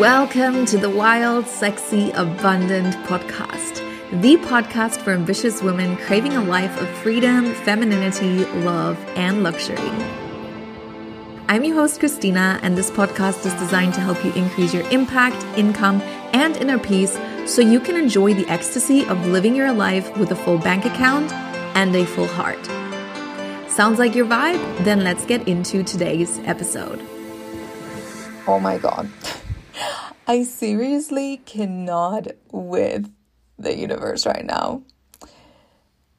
Welcome to the Wild, Sexy, Abundant podcast, the podcast for ambitious women craving a life of freedom, femininity, love, and luxury. I'm your host, Christina, and this podcast is designed to help you increase your impact, income, and inner peace so you can enjoy the ecstasy of living your life with a full bank account and a full heart. Sounds like your vibe? Then let's get into today's episode. Oh my god. I seriously cannot with the universe right now.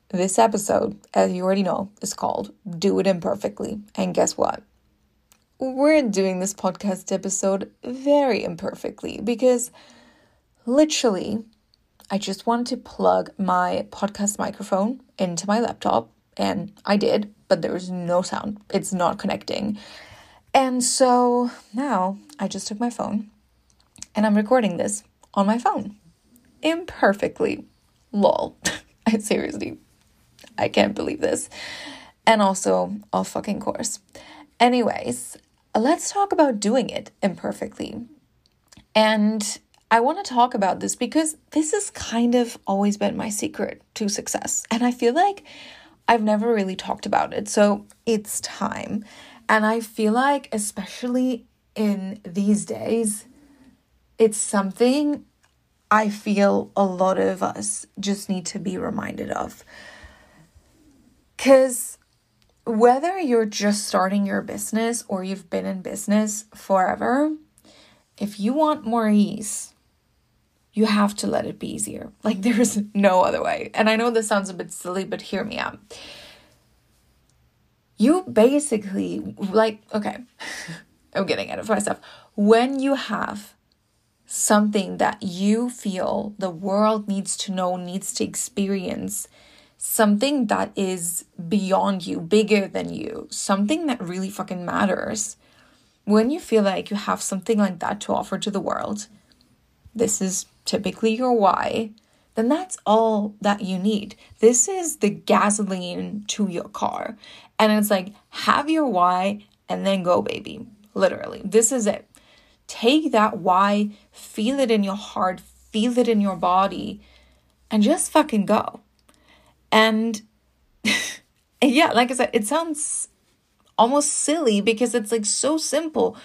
This episode, as you already know, is called Do It Imperfectly. And guess what? We're doing this podcast episode very imperfectly because literally, I just wanted to plug my podcast microphone into my laptop, and I did, but there was no sound. It's not connecting. And so now I just took my phone and I'm recording this on my phone imperfectly. Lol. I seriously, I can't believe this. And also, a fucking course. Anyways, let's talk about doing it imperfectly. And I want to talk about this because this has kind of always been my secret to success. And I feel like I've never really talked about it. So it's time. And I feel like, especially in these days, it's something I feel a lot of us just need to be reminded of. Because whether you're just starting your business or you've been in business forever, if you want more ease, you have to let it be easier. Like there's no other way. And I know this sounds a bit silly, but hear me out. You basically, like, okay, I'm getting out of myself. When you have something that you feel the world needs to know, needs to experience, something that is beyond you, bigger than you, something that really fucking matters. When you feel like you have something like that to offer to the world, this is typically your why, then that's all that you need. This is the gasoline to your car. And it's like, have your why and then go, baby. Literally, this is it. Take that why, feel it in your heart, feel it in your body, and just fucking go. And yeah, like I said, it sounds almost silly because it's like so simple,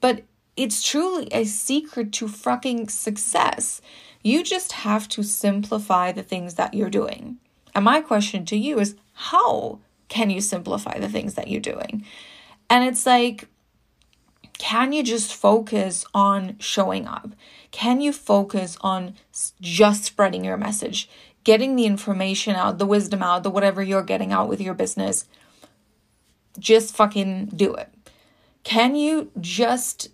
but it's truly a secret to fucking success. You just have to simplify the things that you're doing. And my question to you is how can you simplify the things that you're doing? And it's like, can you just focus on showing up? Can you focus on just spreading your message, getting the information out, the wisdom out, the whatever you're getting out with your business? Just fucking do it. Can you just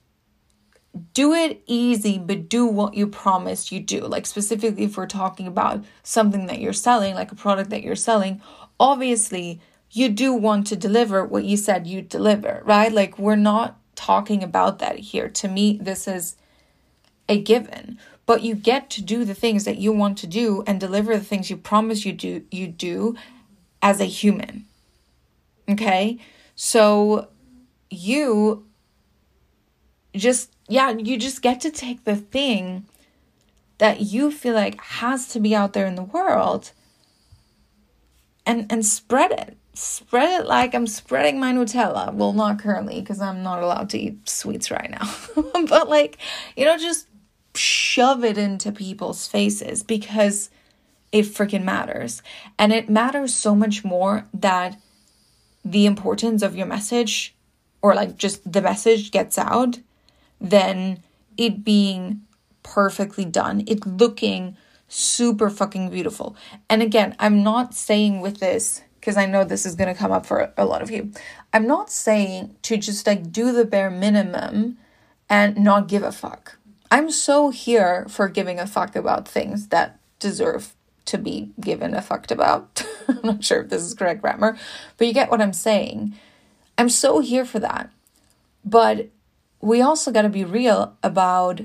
do it easy, but do what you promised you do? Like, specifically, if we're talking about something that you're selling, like a product that you're selling, obviously, you do want to deliver what you said you'd deliver, right? Like, we're not talking about that here. To me, this is a given. But you get to do the things that you want to do and deliver the things you promise you do you do as a human. Okay? So you just yeah, you just get to take the thing that you feel like has to be out there in the world and and spread it spread it like I'm spreading my Nutella. Well, not currently because I'm not allowed to eat sweets right now. but like, you know, just shove it into people's faces because it freaking matters. And it matters so much more that the importance of your message or like just the message gets out than it being perfectly done, it looking super fucking beautiful. And again, I'm not saying with this because I know this is going to come up for a lot of you. I'm not saying to just like do the bare minimum and not give a fuck. I'm so here for giving a fuck about things that deserve to be given a fucked about. I'm not sure if this is correct grammar, but you get what I'm saying. I'm so here for that. But we also got to be real about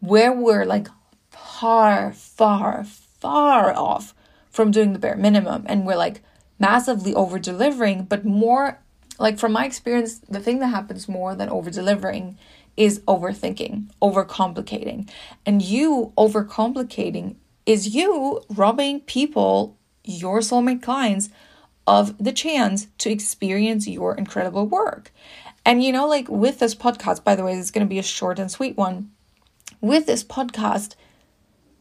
where we're like far, far, far off from doing the bare minimum. And we're like, massively over delivering, but more like from my experience, the thing that happens more than over delivering is overthinking, overcomplicating. And you overcomplicating is you robbing people, your soulmate clients, of the chance to experience your incredible work. And you know, like with this podcast, by the way, it's going to be a short and sweet one. With this podcast,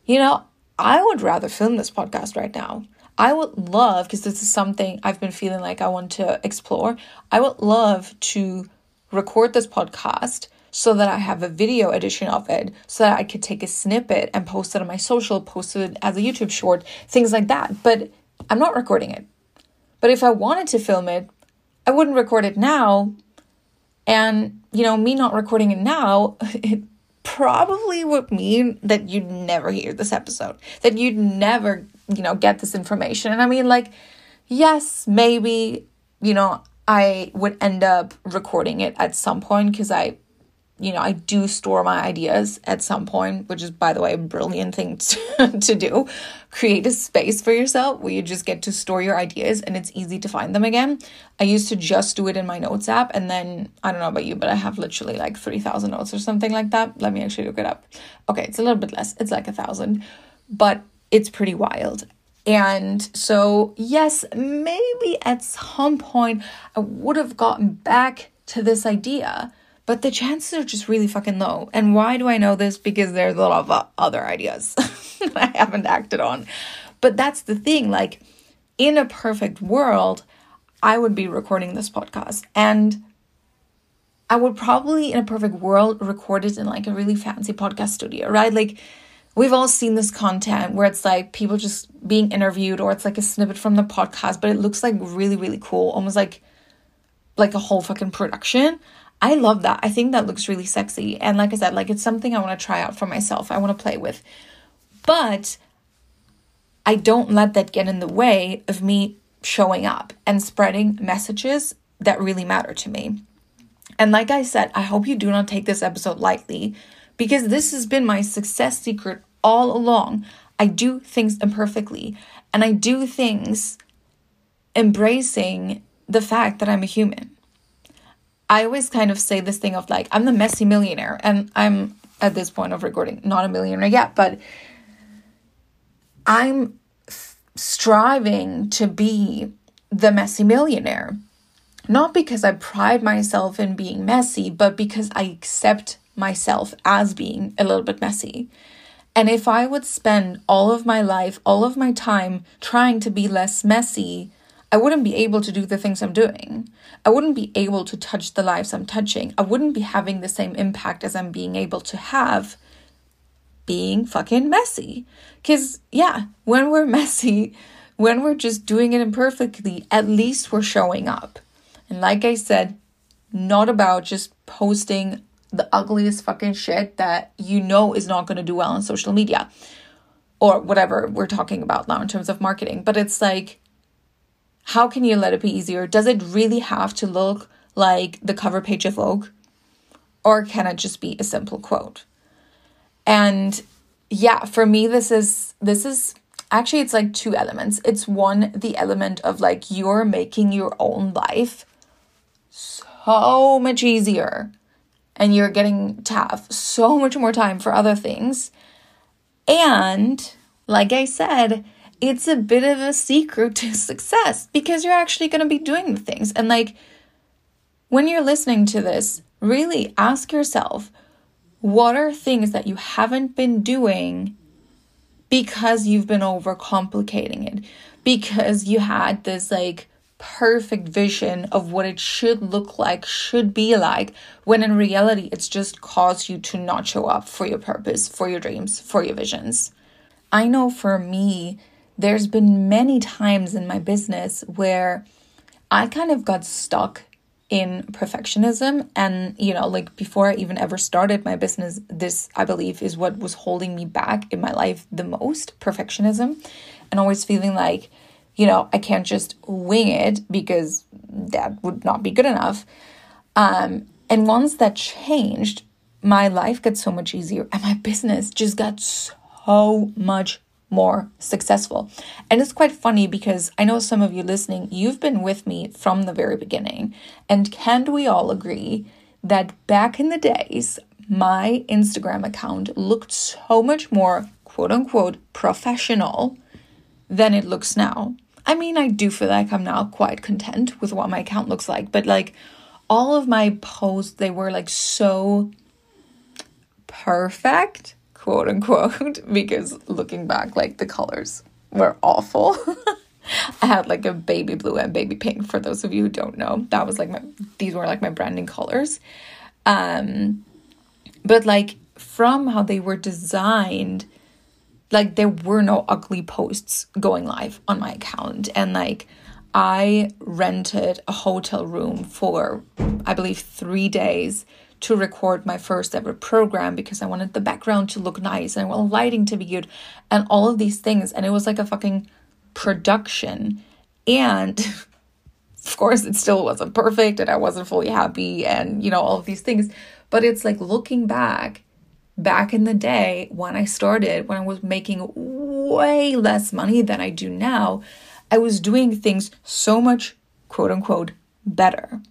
you know, I would rather film this podcast right now. I would love, because this is something I've been feeling like I want to explore, I would love to record this podcast so that I have a video edition of it, so that I could take a snippet and post it on my social, post it as a YouTube short, things like that. But I'm not recording it. But if I wanted to film it, I wouldn't record it now. And, you know, me not recording it now, it probably would mean that you'd never hear this episode, that you'd never, you know, get this information. And I mean, like, yes, maybe, you know, I would end up recording it at some point because I you know, I do store my ideas at some point, which is, by the way, a brilliant thing to, to do. Create a space for yourself where you just get to store your ideas and it's easy to find them again. I used to just do it in my notes app, and then I don't know about you, but I have literally like 3,000 notes or something like that. Let me actually look it up. Okay, it's a little bit less, it's like a thousand, but it's pretty wild. And so, yes, maybe at some point I would have gotten back to this idea but the chances are just really fucking low. And why do I know this? Because there's a lot of other ideas that I haven't acted on. But that's the thing. Like, in a perfect world, I would be recording this podcast. And I would probably, in a perfect world, record it in like a really fancy podcast studio, right? Like, we've all seen this content where it's like people just being interviewed or it's like a snippet from the podcast, but it looks like really, really cool, almost like like a whole fucking production. I love that. I think that looks really sexy. And like I said, like it's something I want to try out for myself. I want to play with. But I don't let that get in the way of me showing up and spreading messages that really matter to me. And like I said, I hope you do not take this episode lightly because this has been my success secret all along. I do things imperfectly and I do things embracing the fact that I'm a human. I always kind of say this thing of like, I'm the messy millionaire. And I'm at this point of recording not a millionaire yet, but I'm striving to be the messy millionaire. Not because I pride myself in being messy, but because I accept myself as being a little bit messy. And if I would spend all of my life, all of my time trying to be less messy, I wouldn't be able to do the things I'm doing. I wouldn't be able to touch the lives I'm touching. I wouldn't be having the same impact as I'm being able to have being fucking messy. Because, yeah, when we're messy, when we're just doing it imperfectly, at least we're showing up. And like I said, not about just posting the ugliest fucking shit that you know is not going to do well on social media or whatever we're talking about now in terms of marketing. But it's like, how can you let it be easier? Does it really have to look like the cover page of Vogue? Or can it just be a simple quote? And yeah, for me this is this is actually it's like two elements. It's one the element of like you're making your own life so much easier and you're getting to have so much more time for other things. And like I said, it's a bit of a secret to success because you're actually going to be doing the things. And like when you're listening to this, really ask yourself what are things that you haven't been doing because you've been overcomplicating it, because you had this like perfect vision of what it should look like, should be like, when in reality, it's just caused you to not show up for your purpose, for your dreams, for your visions. I know for me, there's been many times in my business where I kind of got stuck in perfectionism and you know like before I even ever started my business this I believe is what was holding me back in my life the most perfectionism and always feeling like you know I can't just wing it because that would not be good enough. Um and once that changed my life got so much easier and my business just got so much more successful. And it's quite funny because I know some of you listening, you've been with me from the very beginning. And can we all agree that back in the days, my Instagram account looked so much more quote unquote professional than it looks now? I mean, I do feel like I'm now quite content with what my account looks like, but like all of my posts, they were like so perfect quote unquote, because looking back, like the colors were awful. I had like a baby blue and baby pink for those of you who don't know. That was like my these were like my branding colors. Um but like from how they were designed, like there were no ugly posts going live on my account and like I rented a hotel room for I believe 3 days to record my first ever program because I wanted the background to look nice and I want lighting to be good and all of these things. And it was like a fucking production. And of course, it still wasn't perfect and I wasn't fully happy and, you know, all of these things. But it's like looking back, back in the day when I started, when I was making way less money than I do now, I was doing things so much quote unquote better.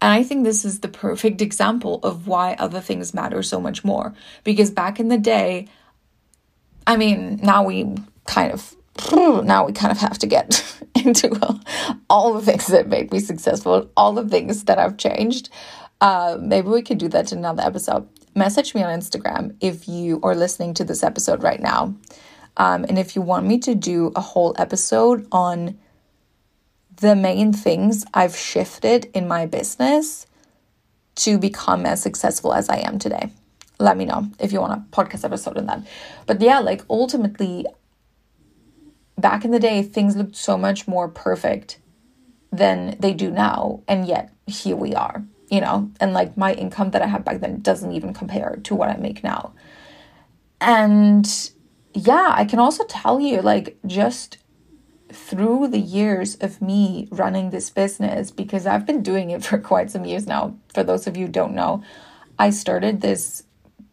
And I think this is the perfect example of why other things matter so much more. Because back in the day, I mean, now we kind of now we kind of have to get into all the things that made me successful, all the things that I've changed. Uh, maybe we could do that in another episode. Message me on Instagram if you are listening to this episode right now. Um, and if you want me to do a whole episode on the main things I've shifted in my business to become as successful as I am today. Let me know if you want a podcast episode on that. But yeah, like ultimately, back in the day, things looked so much more perfect than they do now. And yet, here we are, you know, and like my income that I had back then doesn't even compare to what I make now. And yeah, I can also tell you, like, just through the years of me running this business, because I've been doing it for quite some years now, for those of you don't know, I started this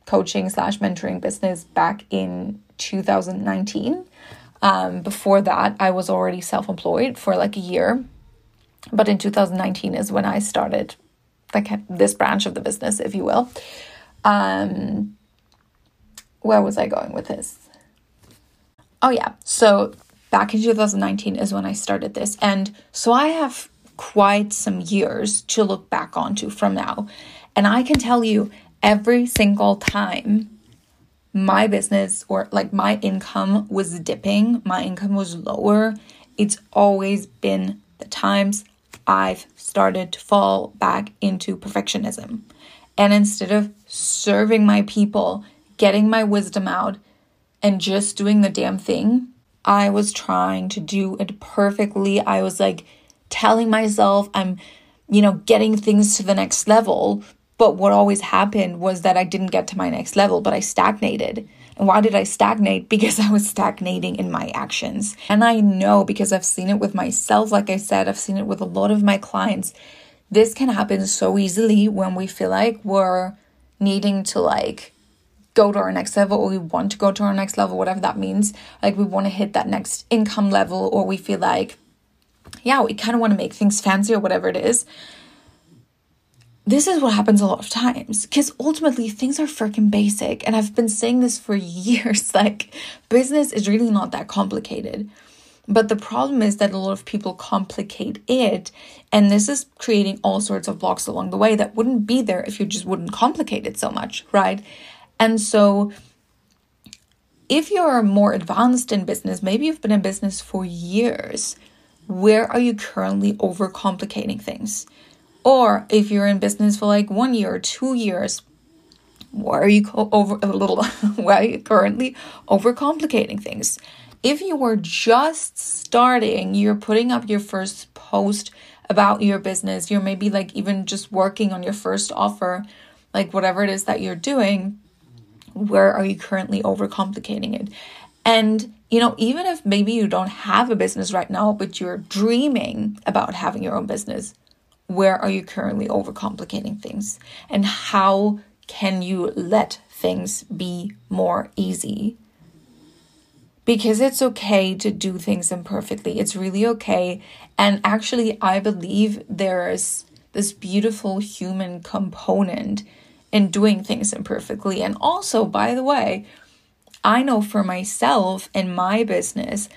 coaching slash mentoring business back in 2019. Um, before that, I was already self employed for like a year. But in 2019 is when I started like this branch of the business, if you will. Um, where was I going with this? Oh, yeah. So back in 2019 is when I started this. And so I have quite some years to look back onto from now. And I can tell you every single time my business or like my income was dipping, my income was lower, it's always been the times I've started to fall back into perfectionism. And instead of serving my people, getting my wisdom out, and just doing the damn thing, I was trying to do it perfectly. I was like telling myself I'm, you know, getting things to the next level. But what always happened was that I didn't get to my next level, but I stagnated. And why did I stagnate? Because I was stagnating in my actions. And I know because I've seen it with myself, like I said, I've seen it with a lot of my clients. This can happen so easily when we feel like we're needing to like go to our next level or we want to go to our next level, whatever that means. Like we want to hit that next income level or we feel like, yeah, we kind of want to make things fancy or whatever it is. This is what happens a lot of times because ultimately things are freaking basic. And I've been saying this for years like, business is really not that complicated. But the problem is that a lot of people complicate it, and this is creating all sorts of blocks along the way that wouldn't be there if you just wouldn't complicate it so much, right? And so, if you're more advanced in business, maybe you've been in business for years, where are you currently overcomplicating things? Or if you're in business for like one year or two years, why are you co- over a little why are you currently overcomplicating things? If you were just starting, you're putting up your first post about your business, you're maybe like even just working on your first offer, like whatever it is that you're doing, where are you currently overcomplicating it? And, you know, even if maybe you don't have a business right now, but you're dreaming about having your own business, where are you currently overcomplicating things? And how can you let things be more easy? because it's okay to do things imperfectly. It's really okay. And actually, I believe there's this beautiful human component in doing things imperfectly. And also, by the way, I know for myself in my business,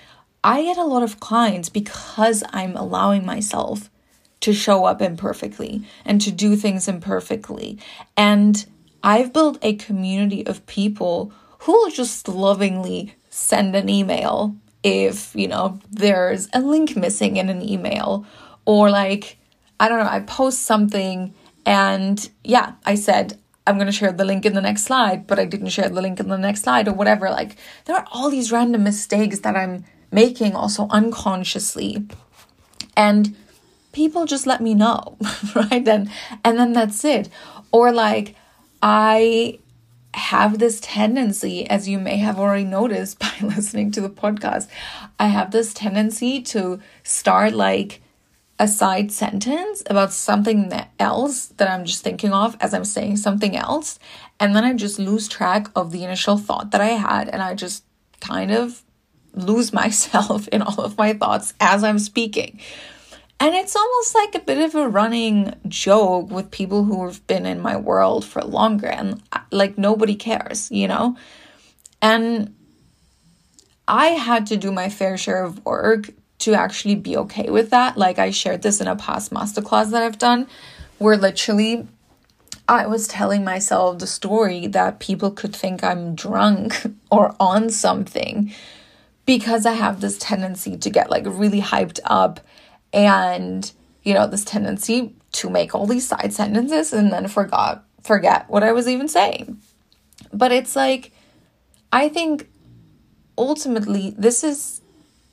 I get a lot of clients because I'm allowing myself to show up imperfectly and to do things imperfectly. And I've built a community of people who will just lovingly send an email if, you know, there's a link missing in an email or like, I don't know, I post something and yeah, I said, I'm going to share the link in the next slide, but I didn't share the link in the next slide or whatever. Like, there are all these random mistakes that I'm making also unconsciously. And people just let me know, right? And and then that's it. Or like I have this tendency, as you may have already noticed by listening to the podcast, I have this tendency to start like a side sentence about something else that I'm just thinking of as I'm saying something else. And then I just lose track of the initial thought that I had. And I just kind of lose myself in all of my thoughts as I'm speaking. And it's almost like a bit of a running joke with people who have been in my world for longer and uh, like nobody cares, you know? And I had to do my fair share of work to actually be okay with that. Like I shared this in a past masterclass that I've done where literally I was telling myself the story that people could think I'm drunk or on something because I have this tendency to get like really hyped up and you know this tendency to make all these side sentences and then forgot forget what I was even saying. But it's like I think ultimately this is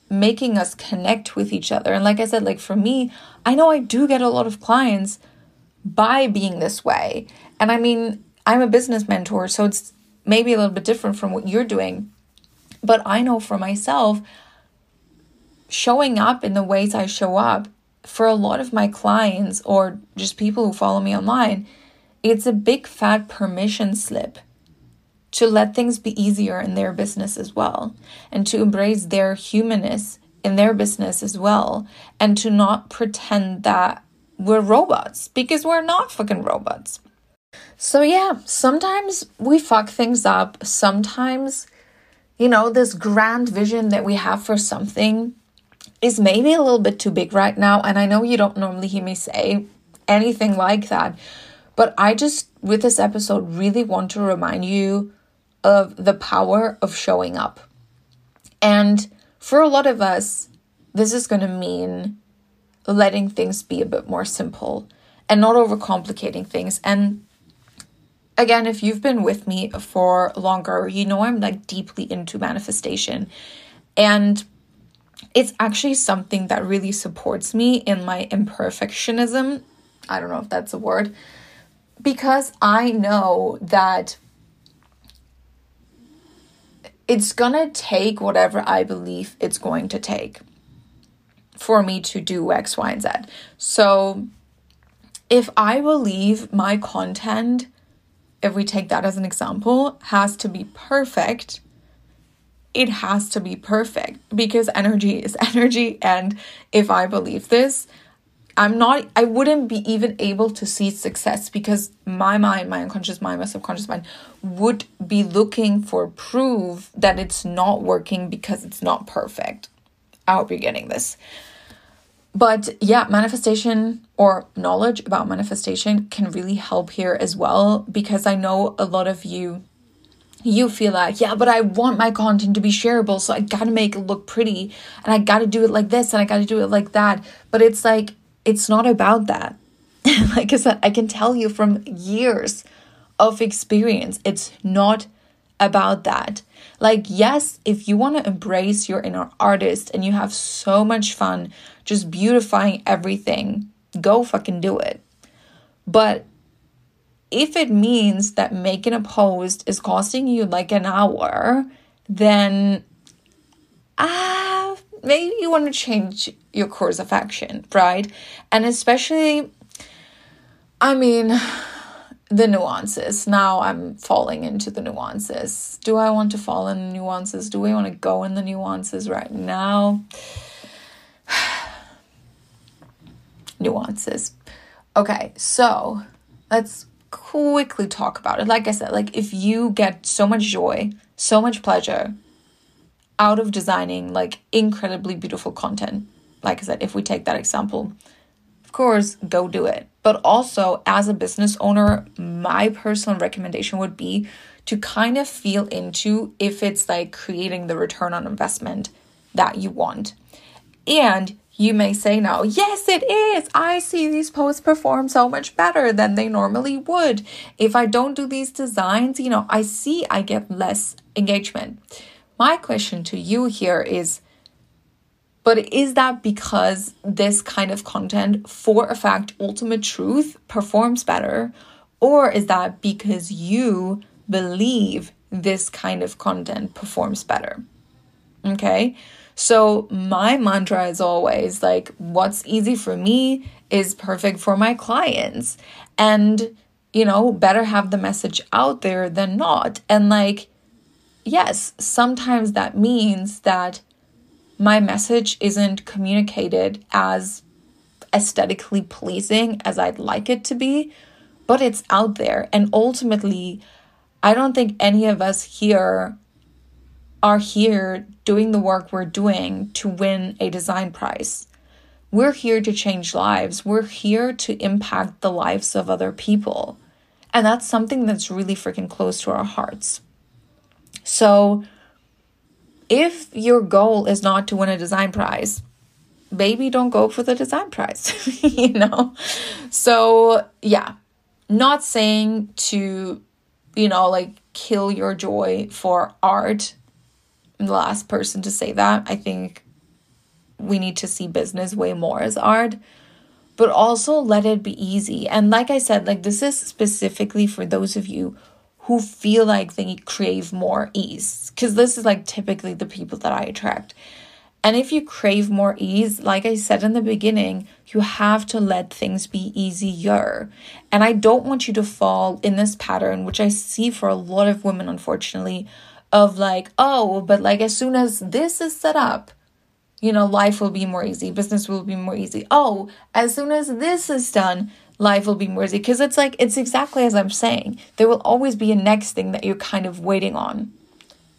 making us connect with each other. And like I said, like for me, I know I do get a lot of clients by being this way. And I mean, I'm a business mentor, so it's maybe a little bit different from what you're doing. But I know for myself, showing up in the ways I show up for a lot of my clients or just people who follow me online, it's a big fat permission slip to let things be easier in their business as well and to embrace their humanness in their business as well and to not pretend that we're robots because we're not fucking robots. So, yeah, sometimes we fuck things up. Sometimes, you know, this grand vision that we have for something is maybe a little bit too big right now. And I know you don't normally hear me say anything like that, but I just, with this episode, really want to remind you of the power of showing up. And for a lot of us, this is going to mean letting things be a bit more simple and not overcomplicating things. And again, if you've been with me for longer, you know I'm like deeply into manifestation. And it's actually something that really supports me in my imperfectionism. I don't know if that's a word. Because I know that it's gonna take whatever I believe it's going to take for me to do X, Y, and Z. So if I believe my content, if we take that as an example, has to be perfect, it has to be perfect because energy is energy. And if I believe this, I'm not, I wouldn't be even able to see success because my mind, my unconscious mind, my subconscious mind would be looking for proof that it's not working because it's not perfect. I hope you're getting this. But yeah, manifestation or knowledge about manifestation can really help here as well because I know a lot of you you feel like, yeah, but I want my content to be shareable, so I gotta make it look pretty and I gotta do it like this and I gotta do it like that. But it's like, it's not about that. like I said, I can tell you from years of experience, it's not about that. Like, yes, if you want to embrace your inner artist and you have so much fun just beautifying everything, go fucking do it. But if it means that making a post is costing you like an hour, then ah, maybe you want to change your course of action, right? And especially, I mean, the nuances. Now I'm falling into the nuances. Do I want to fall in the nuances? Do we want to go in the nuances right now? nuances. Okay, so let's quickly talk about it. Like I said, like if you get so much joy, so much pleasure out of designing like incredibly beautiful content, like I said, if we take that example, of course, go do it. But also, as a business owner, my personal recommendation would be to kind of feel into if it's like creating the return on investment that you want. And you may say now, yes, it is. I see these posts perform so much better than they normally would. If I don't do these designs, you know, I see I get less engagement. My question to you here is but is that because this kind of content, for a fact, ultimate truth, performs better? Or is that because you believe this kind of content performs better? Okay. So, my mantra is always like, what's easy for me is perfect for my clients. And, you know, better have the message out there than not. And, like, yes, sometimes that means that my message isn't communicated as aesthetically pleasing as I'd like it to be, but it's out there. And ultimately, I don't think any of us here are here doing the work we're doing to win a design prize. We're here to change lives. We're here to impact the lives of other people. And that's something that's really freaking close to our hearts. So, if your goal is not to win a design prize, maybe don't go for the design prize, you know? So, yeah, not saying to, you know, like kill your joy for art. I'm the last person to say that. I think we need to see business way more as art, but also let it be easy. And like I said, like this is specifically for those of you who feel like they crave more ease because this is like typically the people that I attract. And if you crave more ease, like I said in the beginning, you have to let things be easier. And I don't want you to fall in this pattern, which I see for a lot of women, unfortunately, of like, oh, but like as soon as this is set up, you know, life will be more easy, business will be more easy. Oh, as soon as this is done, life will be more easy because it's like it's exactly as I'm saying. There will always be a next thing that you're kind of waiting on.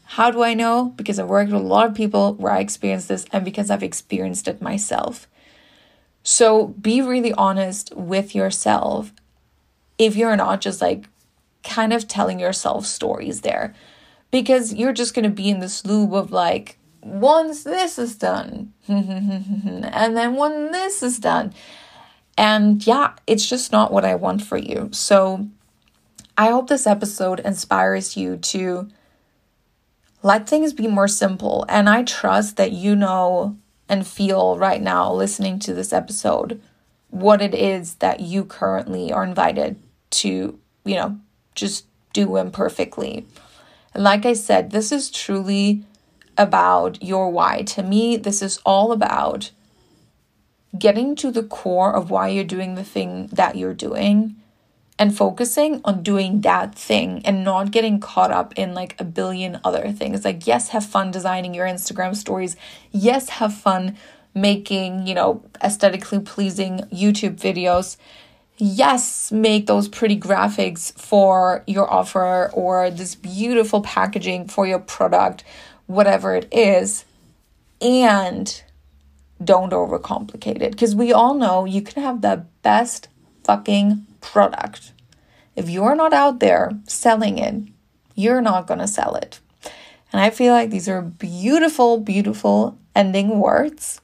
How do I know? Because I've worked with a lot of people where I experienced this and because I've experienced it myself. So be really honest with yourself if you're not just like kind of telling yourself stories there. Because you're just going to be in this loop of like, once this is done, and then when this is done, and yeah, it's just not what I want for you. So I hope this episode inspires you to let things be more simple. And I trust that you know and feel right now, listening to this episode, what it is that you currently are invited to, you know, just do imperfectly. And like I said, this is truly about your why. To me, this is all about getting to the core of why you're doing the thing that you're doing and focusing on doing that thing and not getting caught up in like a billion other things. Like, yes, have fun designing your Instagram stories. Yes, have fun making, you know, aesthetically pleasing YouTube videos. Yes, make those pretty graphics for your offer or this beautiful packaging for your product, whatever it is. And don't overcomplicate it because we all know you can have the best fucking product. If you're not out there selling it, you're not going to sell it. And I feel like these are beautiful, beautiful ending words.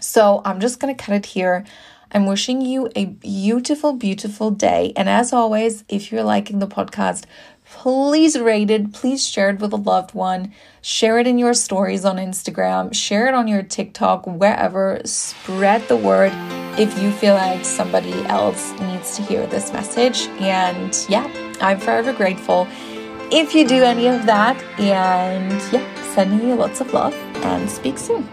So I'm just going to cut it here. I'm wishing you a beautiful, beautiful day. And as always, if you're liking the podcast, please rate it. Please share it with a loved one. Share it in your stories on Instagram. Share it on your TikTok, wherever. Spread the word if you feel like somebody else needs to hear this message. And yeah, I'm forever grateful if you do any of that. And yeah, sending you lots of love and speak soon.